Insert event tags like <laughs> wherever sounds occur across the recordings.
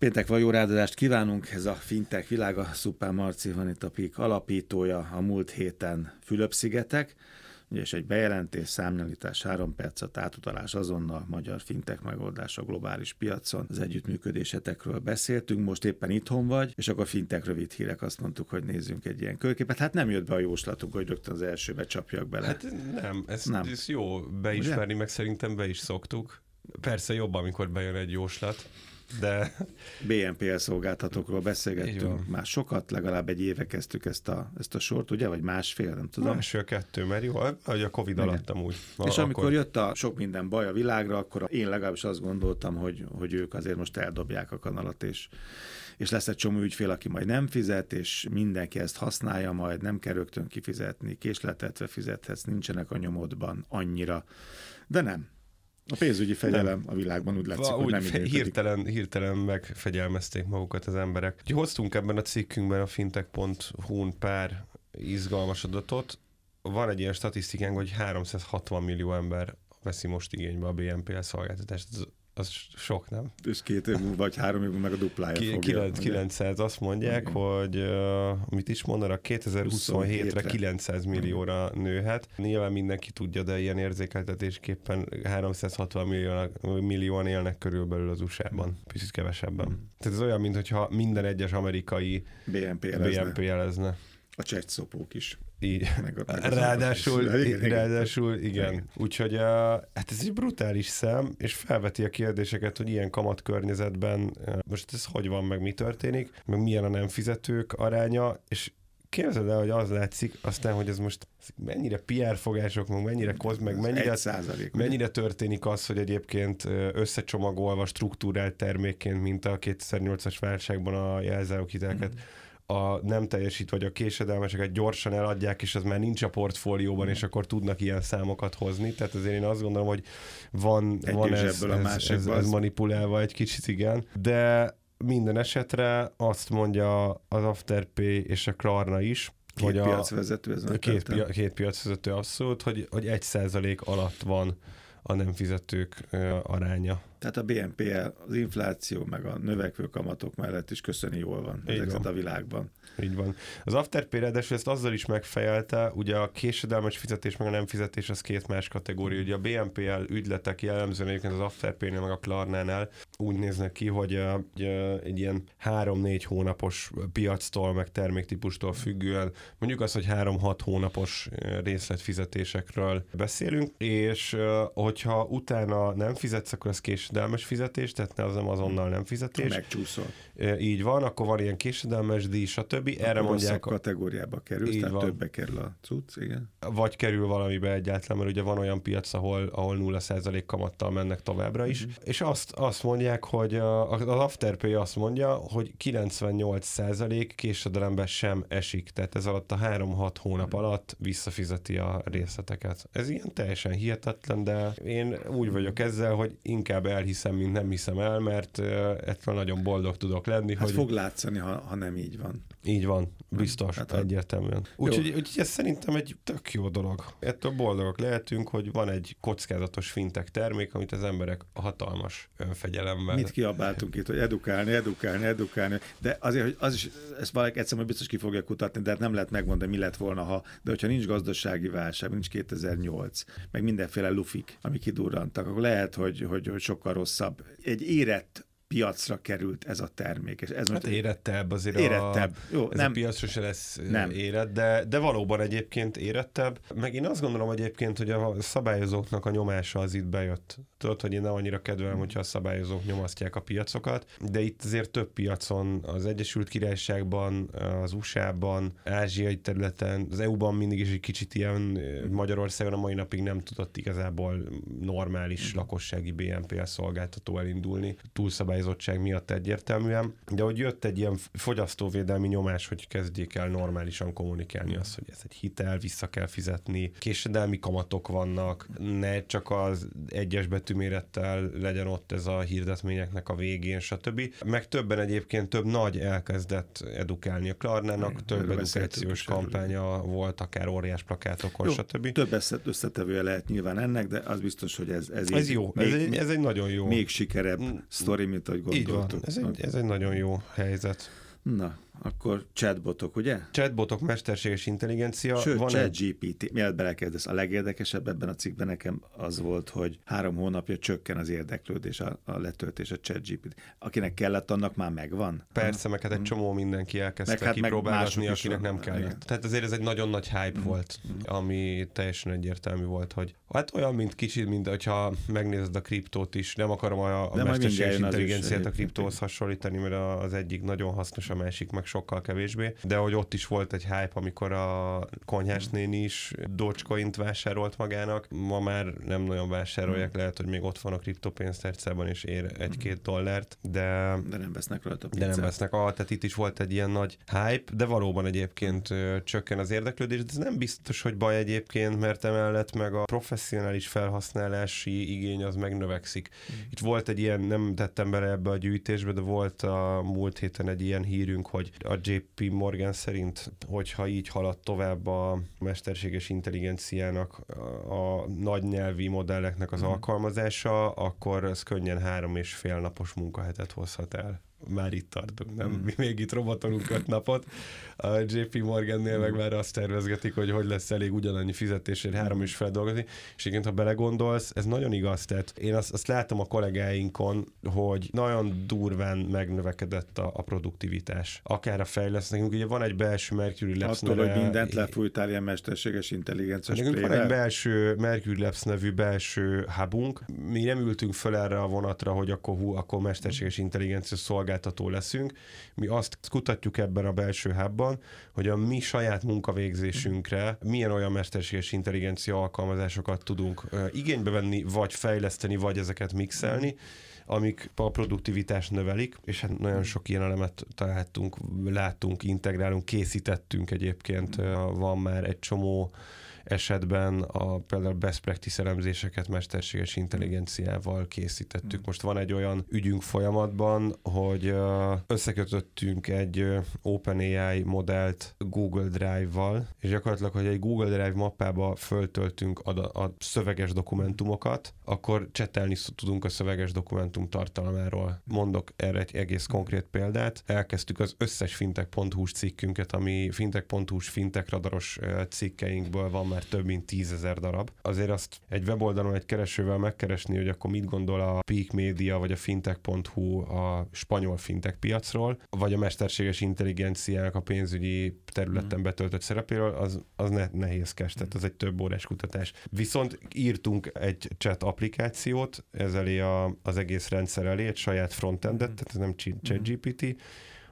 Péntek van jó ráadást kívánunk, ez a Fintech világa, Szupán Marci van itt a PIK alapítója, a múlt héten Fülöp-szigetek, és egy bejelentés, számnyelítás, három percet, átutalás azonnal, magyar fintech megoldás a globális piacon. Az együttműködésekről beszéltünk, most éppen itthon vagy, és akkor fintech rövid hírek, azt mondtuk, hogy nézzünk egy ilyen körképet. Hát nem jött be a jóslatunk, hogy rögtön az elsőbe csapjak bele. Hát nem, ez, nem. ez jó beismerni, Ugye? meg szerintem be is szoktuk. Persze jobb, amikor bejön egy jóslat de... BNPL szolgáltatókról beszélgettünk már sokat, legalább egy éve kezdtük ezt a, ezt a sort, ugye? Vagy másfél, nem tudom. Másfél-kettő, mert jó, hogy a Covid Igen. alatt amúgy. És amikor akkor... jött a sok minden baj a világra, akkor én legalábbis azt gondoltam, hogy, hogy ők azért most eldobják a kanalat, és és lesz egy csomó ügyfél, aki majd nem fizet, és mindenki ezt használja majd, nem kell rögtön kifizetni, késletetve fizethetsz, nincsenek a nyomodban annyira. De nem, a pénzügyi fegyelem nem. a világban úgy látszik, úgy hogy nem fe, hirtelen, hirtelen megfegyelmezték magukat az emberek. Úgy hoztunk ebben a cikkünkben a fintech.hu-n pár izgalmas adatot. Van egy ilyen statisztikánk, hogy 360 millió ember veszi most igénybe a BNPL szolgáltatást. Ez az sok, nem? És két év múlva, vagy három év múlva meg a duplája Ki, fogja. 900, azt mondják, Igen. hogy uh, mit is mondanak, 2027-re 900 millióra nőhet. Nyilván mindenki tudja, de ilyen érzékeltetésképpen 360 millió, millióan élnek körülbelül az USA-ban, picit kevesebben. Mm. Tehát ez olyan, mintha minden egyes amerikai BNP-elezne. BNP-elezne. A csecsszopók is. Így. Meg a, meg ráadásul, is. igen, ráadásul, igen. igen. Úgyhogy uh, hát ez egy brutális szem, és felveti a kérdéseket, hogy ilyen kamat környezetben uh, most ez hogy van, meg mi történik, meg milyen a nem fizetők aránya, és képzeld el, hogy az látszik, aztán, hogy ez most mennyire PR fogások, meg mennyire koz, meg mennyire, mennyire történik az, hogy egyébként összecsomagolva struktúrált termékként, mint a 2008-as válságban a jelzáloghiteleket, mm a nem teljesít, vagy a késedelmeseket gyorsan eladják, és az már nincs a portfólióban, és akkor tudnak ilyen számokat hozni. Tehát azért én azt gondolom, hogy van, egy van ez, ez, ez, ez, ez manipulálva egy kicsit, igen. De minden esetre azt mondja az Afterpay és a Klarna is, Két hogy piacvezető ez a két, pia, két piacvezető abszolút, hogy, hogy egy százalék alatt van a nem fizetők aránya. Tehát a BNP az infláció meg a növekvő kamatok mellett is köszöni jól van ezeket a világban. Így van. Az Afterpay ráadásul ezt azzal is megfejelte, ugye a késedelmes fizetés meg a nem fizetés az két más kategória. Ugye a BNPL ügyletek jellemzően egyébként az Afterpay-nél meg a Klarnánál úgy néznek ki, hogy egy, egy ilyen három-négy hónapos piactól meg terméktípustól függően mondjuk az, hogy három-hat hónapos részletfizetésekről beszélünk, és hogyha utána nem fizetsz, akkor az késedelmes fizetés, tehát az nem azonnal nem fizetés. Megcsúszol. Így van, akkor van ilyen késedelmes díj, stb stb. Erre mondják... A kategóriába kerül, tehát van. többe kerül a cucc, igen. Vagy kerül valamibe egyáltalán, mert ugye van olyan piac, ahol, ahol 0% kamattal mennek továbbra is, mm-hmm. és azt, azt mondják, hogy az Afterpay azt mondja, hogy 98% késedelemben sem esik, tehát ez alatt a 3-6 hónap mm-hmm. alatt visszafizeti a részleteket. Ez ilyen teljesen hihetetlen, de én úgy vagyok ezzel, hogy inkább elhiszem, mint nem hiszem el, mert ettől nagyon boldog tudok lenni. Hát hogy... fog látszani, ha, ha nem így van. Így van, biztos, hát, egyértelműen. Úgyhogy úgy, ez szerintem egy tök jó dolog. Ettől boldogok lehetünk, hogy van egy kockázatos fintek termék, amit az emberek hatalmas önfegyelemmel. Mit kiabáltunk itt, hogy edukálni, edukálni, edukálni. De azért, hogy az is, ezt valaki egyszerűen biztos ki fogja kutatni, de hát nem lehet megmondani, mi lett volna, ha, de hogyha nincs gazdasági válság, nincs 2008, meg mindenféle lufik, ami kidurrantak, akkor lehet, hogy, hogy, hogy sokkal rosszabb. Egy érett piacra került ez a termék. És ez hát most érettebb azért érettebb. A, Jó, ez nem, a piac sose lesz nem. érett, de, de valóban egyébként érettebb. Meg én azt gondolom egyébként, hogy a szabályozóknak a nyomása az itt bejött. Tudod, hogy én nem annyira kedvelem, hogyha a szabályozók nyomasztják a piacokat, de itt azért több piacon, az Egyesült Királyságban, az USA-ban, ázsiai területen, az EU-ban mindig is egy kicsit ilyen Magyarországon a mai napig nem tudott igazából normális lakossági BNPL szolgáltató elindulni. Túlszabály szabályozottság miatt egyértelműen, de hogy jött egy ilyen fogyasztóvédelmi nyomás, hogy kezdjék el normálisan kommunikálni azt, hogy ez egy hitel, vissza kell fizetni, késedelmi kamatok vannak, ne csak az egyes betűmérettel legyen ott ez a hirdetményeknek a végén, stb. Meg többen egyébként több nagy elkezdett edukálni a Klarnának, több edukációs kampánya volt, akár óriás plakátokon, jó, stb. Több összetevője lehet nyilván ennek, de az biztos, hogy ez, ez, ez jó, még, ez, egy, ez egy nagyon jó. Még sikerebb mm. sztori, mint ahogy gondoltuk. Így van. Ez egy, ez egy nagyon jó helyzet. Na, akkor chatbotok, ugye? Chatbotok, mesterséges intelligencia. Sőt, van chat egy... GPT. Miért belekezdesz? A legérdekesebb ebben a cikkben nekem az volt, hogy három hónapja csökken az érdeklődés, a, a letöltés a chat GPT. Akinek kellett, annak már megvan. Persze, meg hát egy mm. csomó mindenki elkezdte meg hát kipróbálni, akinek nem kellett. Igen. Tehát azért ez egy nagyon nagy hype mm. volt, mm. ami teljesen egyértelmű volt, hogy hát olyan, mint kicsit, mint hogyha megnézed a kriptót is, nem akarom a, a mesterséges intelligenciát a kriptóhoz hasonlítani, mert az egyik nagyon hasznos, a másik meg sokkal kevésbé, de hogy ott is volt egy hype, amikor a konyhás néni is Dogecoin-t vásárolt magának, ma már nem nagyon vásárolják, lehet, hogy még ott van a kriptopénztárcában és ér egy-két dollárt, de, de nem vesznek rajta De nem vesznek, ah, tehát itt is volt egy ilyen nagy hype, de valóban egyébként csökken az érdeklődés, de ez nem biztos, hogy baj egyébként, mert emellett meg a professzionális felhasználási igény az megnövekszik. Mm. Itt volt egy ilyen, nem tettem bele ebbe a gyűjtésbe, de volt a múlt héten egy ilyen hírünk, hogy a JP Morgan szerint, hogyha így halad tovább a mesterséges intelligenciának, a nagy nyelvi modelleknek az mm. alkalmazása, akkor ez könnyen három és fél napos munkahetet hozhat el már itt tartunk, nem? Mm. Mi még itt robotolunk öt napot. A JP Morgannél meg már azt tervezgetik, hogy hogy lesz elég ugyanannyi fizetésért három is feldolgozni. És igen, ha belegondolsz, ez nagyon igaz. Tehát én azt, azt látom a kollégáinkon, hogy nagyon durván megnövekedett a, a produktivitás. Akár a fejlesztnek. Ugye van egy belső Mercury Labs Attól, hogy mindent lefújtál ilyen mesterséges intelligencia Nekünk van egy belső Mercury Labs nevű belső hubunk. Mi nem ültünk fel erre a vonatra, hogy akkor hú, akkor mesterséges intelligencia szolgál szolgáltató leszünk. Mi azt kutatjuk ebben a belső hubban, hogy a mi saját munkavégzésünkre milyen olyan mesterséges intelligencia alkalmazásokat tudunk igénybe venni, vagy fejleszteni, vagy ezeket mixelni, amik a produktivitást növelik, és hát nagyon sok ilyen elemet találtunk, látunk, integrálunk, készítettünk egyébként, van már egy csomó esetben a például best practice elemzéseket mesterséges intelligenciával készítettük. Hmm. Most van egy olyan ügyünk folyamatban, hogy összekötöttünk egy OpenAI modellt Google Drive-val, és gyakorlatilag, hogy egy Google Drive mappába föltöltünk a, a szöveges dokumentumokat, akkor csetelni tudunk a szöveges dokumentum tartalmáról. Mondok erre egy egész konkrét példát. Elkezdtük az összes fintech.hu-s cikkünket, ami fintech.hu-s fintech radaros cikkeinkből van már több mint tízezer darab. Azért azt egy weboldalon egy keresővel megkeresni, hogy akkor mit gondol a Peak Media vagy a fintech.hu a spanyol fintech piacról, vagy a mesterséges intelligenciának a pénzügyi területen mm. betöltött szerepéről, az, az ne, nehézkes, tehát az egy több órás kutatás. Viszont írtunk egy chat applikációt, ez elé a, az egész rendszer elé, egy saját frontendet, mm. tehát ez nem chat GPT,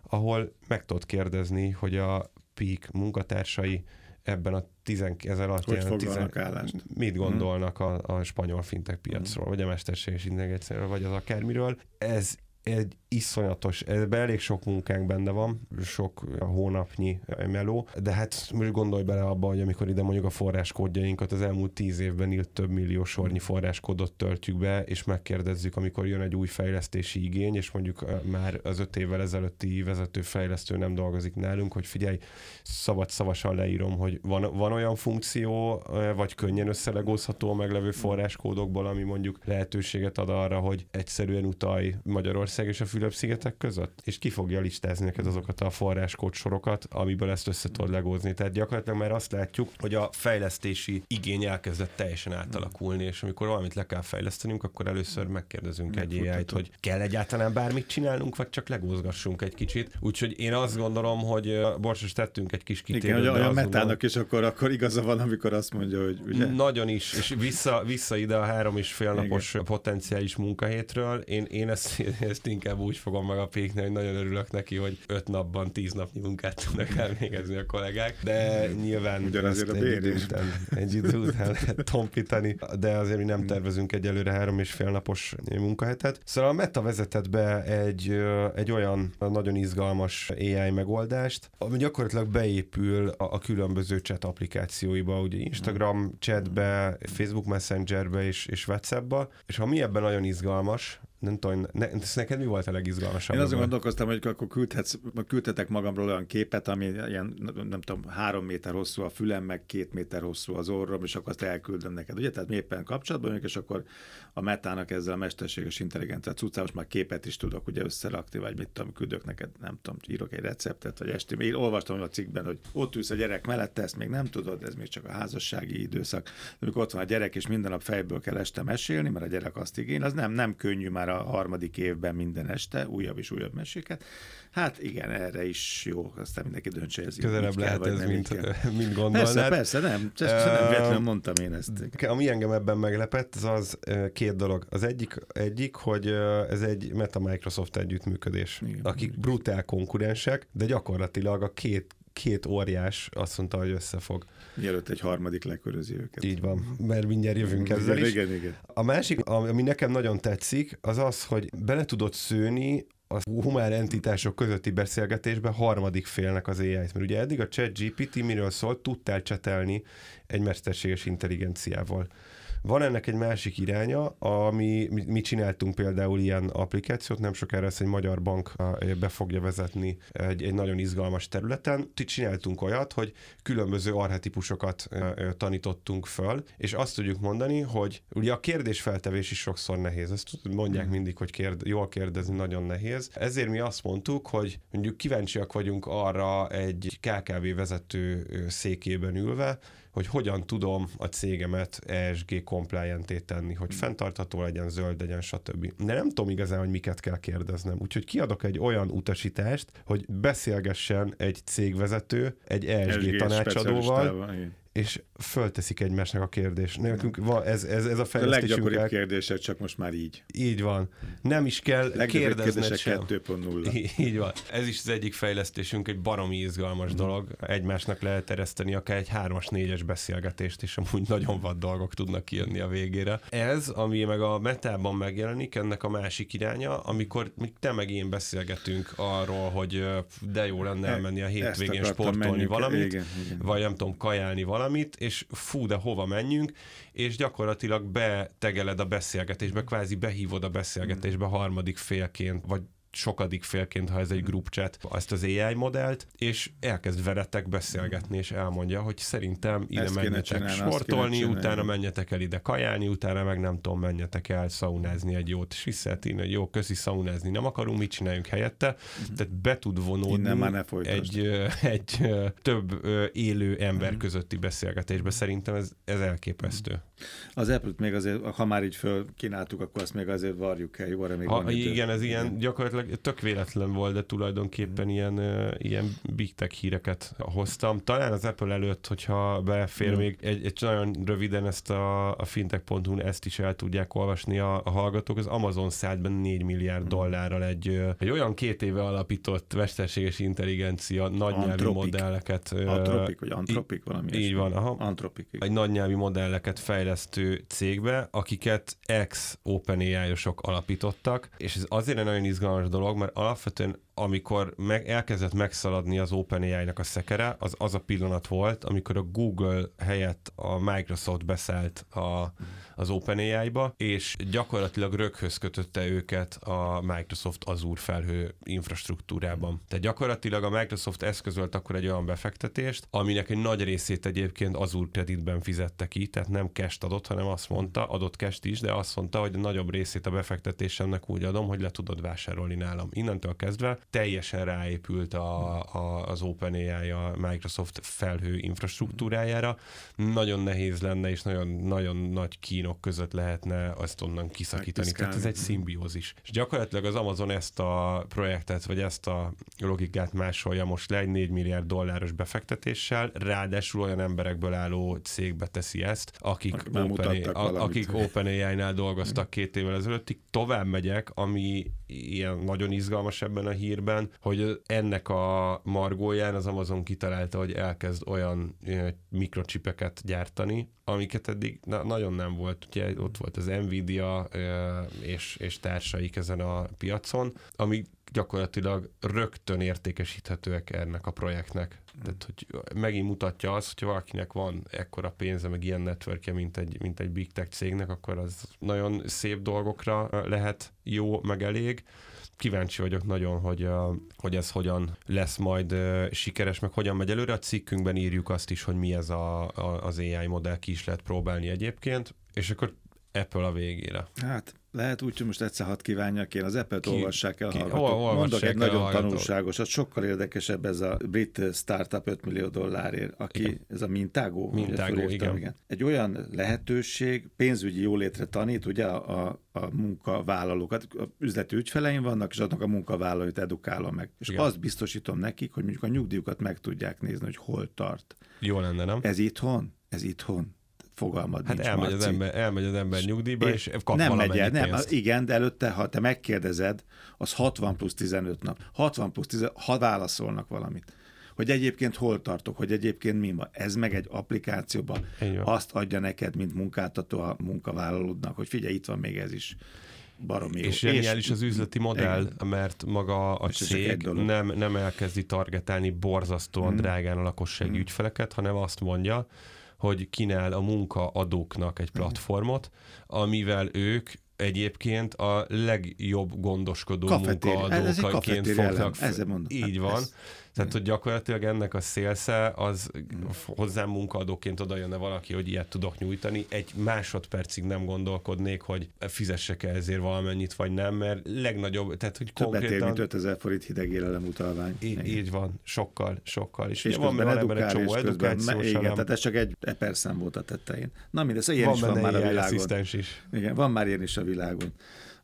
ahol meg tudod kérdezni, hogy a Peak munkatársai ebben a tizen, ezzel alatt hogy tizen, állást? mit mhm. gondolnak a, a spanyol fintech piacról, uh-huh. vagy a mesterséges intelligenciáról, vagy az akármiről. Ez egy iszonyatos, ebben elég sok munkánk benne van, sok hónapnyi meló, de hát most gondolj bele abba, hogy amikor ide mondjuk a forráskódjainkat az elmúlt tíz évben írt több millió sornyi forráskódot töltjük be, és megkérdezzük, amikor jön egy új fejlesztési igény, és mondjuk már az öt évvel ezelőtti vezető fejlesztő nem dolgozik nálunk, hogy figyelj, szabad szavasan leírom, hogy van, van olyan funkció, vagy könnyen összelegózható a meglevő forráskódokból, ami mondjuk lehetőséget ad arra, hogy egyszerűen utalj Magyarország és a Fülöp-szigetek között, és ki fogja listázni neked azokat a forráskód sorokat, amiből ezt össze tudod legózni. Tehát gyakorlatilag már azt látjuk, hogy a fejlesztési igény elkezdett teljesen átalakulni, és amikor valamit le kell fejlesztenünk, akkor először megkérdezünk egy ai hogy kell egyáltalán bármit csinálnunk, vagy csak legózgassunk egy kicsit. Úgyhogy én azt gondolom, hogy borsos tettünk egy kis kitérőt. Igen, hogy olyan metának is akkor, akkor igaza van, amikor azt mondja, hogy ugye? Nagyon is, és vissza, vissza ide a három és fél napos Igen. potenciális munkahétről. Én, én ezt, <laughs> ezt inkább úgy fogom meg a pékni, hogy nagyon örülök neki, hogy öt napban tíz napnyi munkát tudnak elvégezni a kollégák, de nyilván Ugyanazért a egy idő után, egy idő után lehet tompítani, de azért mi nem tervezünk egyelőre három és fél napos munkahetet. Szóval a Meta vezetett be egy, egy olyan nagyon izgalmas AI megoldást, ami gyakorlatilag beépül a, a különböző chat applikációiba, ugye Instagram chatbe, Facebook Messengerbe és, és Whatsappba, és ha mi ebben nagyon izgalmas, nem tudom, ne, ez neked mi volt a legizgalmasabb? Én azon gondolkoztam, hogy akkor küldhetsz, küldhetek magamról olyan képet, ami ilyen, nem tudom, három méter hosszú a fülem, meg két méter hosszú az orrom, és akkor azt elküldöm neked. Ugye, tehát mi éppen kapcsolatban vagyunk, és akkor a metának ezzel a mesterséges intelligencia cuccával most már képet is tudok ugye összerakni, vagy mit tudom, küldök neked, nem tudom, írok egy receptet, vagy esti. Én olvastam a cikkben, hogy ott ülsz a gyerek mellett, ezt még nem tudod, ez még csak a házassági időszak. Amikor ott van a gyerek, és minden nap fejből kell este mesélni, mert a gyerek azt igény, az nem, nem könnyű már a harmadik évben minden este újabb és újabb meséket. Hát igen, erre is jó, aztán mindenki döntse ez. Közelebb lehet kell, ez, <laughs> mint, mint gondolnád. Persze, persze, nem, uh, nem véletlenül mondtam én ezt. Ami engem ebben meglepett, az az két dolog. Az egyik, egyik hogy ez egy Meta Microsoft együttműködés, igen, akik brutál konkurensek, de gyakorlatilag a két két óriás azt mondta, hogy összefog. Mielőtt egy harmadik lekörözi őket. Így van, mert mindjárt jövünk ezzel igen, is. Igen, igen. A másik, ami nekem nagyon tetszik, az az, hogy bele tudod szőni a humán entitások közötti beszélgetésbe harmadik félnek az AI-t. Mert ugye eddig a chat GPT miről szólt, tudtál csetelni egy mesterséges intelligenciával. Van ennek egy másik iránya, ami mi csináltunk például ilyen applikációt, nem sokára ezt egy magyar bank be fogja vezetni egy, egy nagyon izgalmas területen. Ti csináltunk olyat, hogy különböző arhetipusokat tanítottunk föl, és azt tudjuk mondani, hogy ugye a kérdésfeltevés is sokszor nehéz. Ezt mondják hmm. mindig, hogy kérd, jól kérdezni nagyon nehéz. Ezért mi azt mondtuk, hogy mondjuk kíváncsiak vagyunk arra egy KKV vezető székében ülve, hogy hogyan tudom a cégemet ESG compliant tenni, hogy hmm. fenntartható legyen, zöld legyen, stb. De nem tudom igazán, hogy miket kell kérdeznem. Úgyhogy kiadok egy olyan utasítást, hogy beszélgessen egy cégvezető egy ESG tanácsadóval, és fölteszik egymásnak a kérdést. Nekünk van, ez, ez, ez a fejlesztésünk. A leggyakoribb kérdések, csak most már így. Így van. Nem is kell kérdezned sem. 2.0. Így van. Ez is az egyik fejlesztésünk, egy baromi izgalmas mm. dolog. Egymásnak lehet ereszteni akár egy hármas, négyes beszélgetést, és amúgy nagyon vad dolgok tudnak kijönni a végére. Ez, ami meg a metában megjelenik, ennek a másik iránya, amikor te meg én beszélgetünk arról, hogy de jó lenne e- elmenni a hétvégén sportolni valamit, igen, igen. vagy nem tudom, kajálni valamit, és fú, de hova menjünk, és gyakorlatilag betegeled a beszélgetésbe, kvázi behívod a beszélgetésbe harmadik félként, vagy sokadik félként, ha ez egy group chat, ezt az AI modellt, és elkezd veletek beszélgetni, és elmondja, hogy szerintem ide ezt menjetek csinálni, sportolni, utána menjetek el ide kajálni, utána meg nem tudom, menjetek el szaunázni egy jót, és visszahetni, hogy jó, köszi szaunázni, nem akarunk, mit csináljunk helyette. Uh-huh. Tehát be tud vonódni már ne egy, <laughs> egy több élő ember uh-huh. közötti beszélgetésbe. Szerintem ez, ez elképesztő. Uh-huh. Az apple még azért, ha már így fölkínáltuk, akkor azt még azért varjuk el, jó, még ha, van Igen, ez ilyen gyakorlatilag tök véletlen volt, de tulajdonképpen ilyen, ilyen big tech híreket hoztam. Talán az Apple előtt, hogyha belefér mm. még egy, egy nagyon röviden ezt a, a fintech.hu ezt is el tudják olvasni a, a hallgatók, az Amazon szállt be 4 milliárd mm. dollárral egy, egy olyan két éve alapított mesterséges intelligencia nagynyelvi modelleket. Antropik, vagy antropik valami. Így van, aha. Antropik. Egy nagynyelvi modelleket fejlesztő cégbe, akiket ex-OpenAI-osok alapítottak, és ez azért egy nagyon izgalmas dolog, mert alapvetően amikor meg, elkezdett megszaladni az OpenAI-nak a szekere, az az a pillanat volt, amikor a Google helyett a Microsoft beszállt a, az OpenAI-ba, és gyakorlatilag röghöz kötötte őket a Microsoft Azure felhő infrastruktúrában. Tehát gyakorlatilag a Microsoft eszközölt akkor egy olyan befektetést, aminek egy nagy részét egyébként Azure kreditben fizette ki, tehát nem cash adott, hanem azt mondta, adott cash is, de azt mondta, hogy a nagyobb részét a befektetésemnek úgy adom, hogy le tudod vásárolni nálam. Innentől kezdve teljesen ráépült a, a, az OpenAI a Microsoft felhő infrastruktúrájára. Nagyon nehéz lenne, és nagyon, nagyon nagy kínok között lehetne azt onnan kiszakítani. Tehát ez egy szimbiózis. És gyakorlatilag az Amazon ezt a projektet, vagy ezt a logikát másolja most le egy 4 milliárd dolláros befektetéssel, ráadásul olyan emberekből álló cégbe teszi ezt, akik, Open, a, akik OpenAI-nál dolgoztak két évvel ezelőttig. Tovább megyek, ami ilyen nagyon izgalmas ebben a hír hírben, hogy ennek a margóján az Amazon kitalálta, hogy elkezd olyan mikrocsipeket gyártani, amiket eddig na, nagyon nem volt. Ugye ott volt az Nvidia és, és társaik ezen a piacon, ami gyakorlatilag rögtön értékesíthetőek ennek a projektnek. Tehát, hogy megint mutatja azt, hogy valakinek van ekkora pénze, meg ilyen networkje, mint egy, mint egy big tech cégnek, akkor az nagyon szép dolgokra lehet jó, meg elég kíváncsi vagyok nagyon, hogy, hogy ez hogyan lesz majd sikeres, meg hogyan megy előre. A cikkünkben írjuk azt is, hogy mi ez a, a, az AI modell, ki is lehet próbálni egyébként, és akkor Apple a végére. Hát lehet úgy, hogy most egyszer hat kívánjak én, az Apple-t ki, olvassák el, ki, hallgatók. Hol, Mondok egy nagyon hallgatók. tanulságos, az sokkal érdekesebb ez a brit startup 5 millió dollárért, aki, igen. ez a Mintágó. Mintágó, ugye, igen. igen. Egy olyan lehetőség, pénzügyi jólétre tanít, ugye a, a, a munkavállalókat, a üzleti ügyfeleim vannak, és adnak a munkavállalóit edukálom meg. És igen. azt biztosítom nekik, hogy mondjuk a nyugdíjukat meg tudják nézni, hogy hol tart. Jó lenne, nem? Ez itthon? Ez itthon fogalmad hát nincs, elmegy az, ember, elmegy az ember nyugdíjba, és, és kap nem megy el, nem, igen, de előtte, ha te megkérdezed, az 60 plusz 15 nap. 60 plusz 15, ha válaszolnak valamit hogy egyébként hol tartok, hogy egyébként mi van. Ez meg egy applikációban azt adja neked, mint munkáltató a munkavállalódnak, hogy figyelj, itt van még ez is baromi És zseniális az üzleti modell, igen. mert maga a és cég nem, nem elkezdi targetálni borzasztóan hmm. drágán a lakossági hmm. ügyfeleket, hanem azt mondja, hogy kínál a munkaadóknak egy platformot, amivel ők egyébként a legjobb gondoskodó munkadókaként fognak. Ezzel mondom. Így hát van. Ez, tehát, hogy gyakorlatilag ennek a szélsze az hozzám munkaadóként oda jönne valaki, hogy ilyet tudok nyújtani. Egy másodpercig nem gondolkodnék, hogy fizessek-e ezért valamennyit, vagy nem, mert legnagyobb, tehát hogy Többet konkrétan... ér, mint 5000 forint hideg élelem utalvány. Így, így, van, sokkal, sokkal. És, és van benne egy csomó edukációs igen, tehát ez csak egy perszám volt a tetején. Na mindegy, szóval ilyen van is van már a világon. Is. Igen, van már ilyen is a világon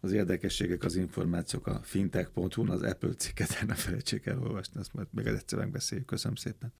az érdekességek, az információk a fintech.hu-n, az Apple cikket <laughs> ne felejtsék elolvasni, azt majd meg egyszer megbeszéljük. Köszönöm szépen.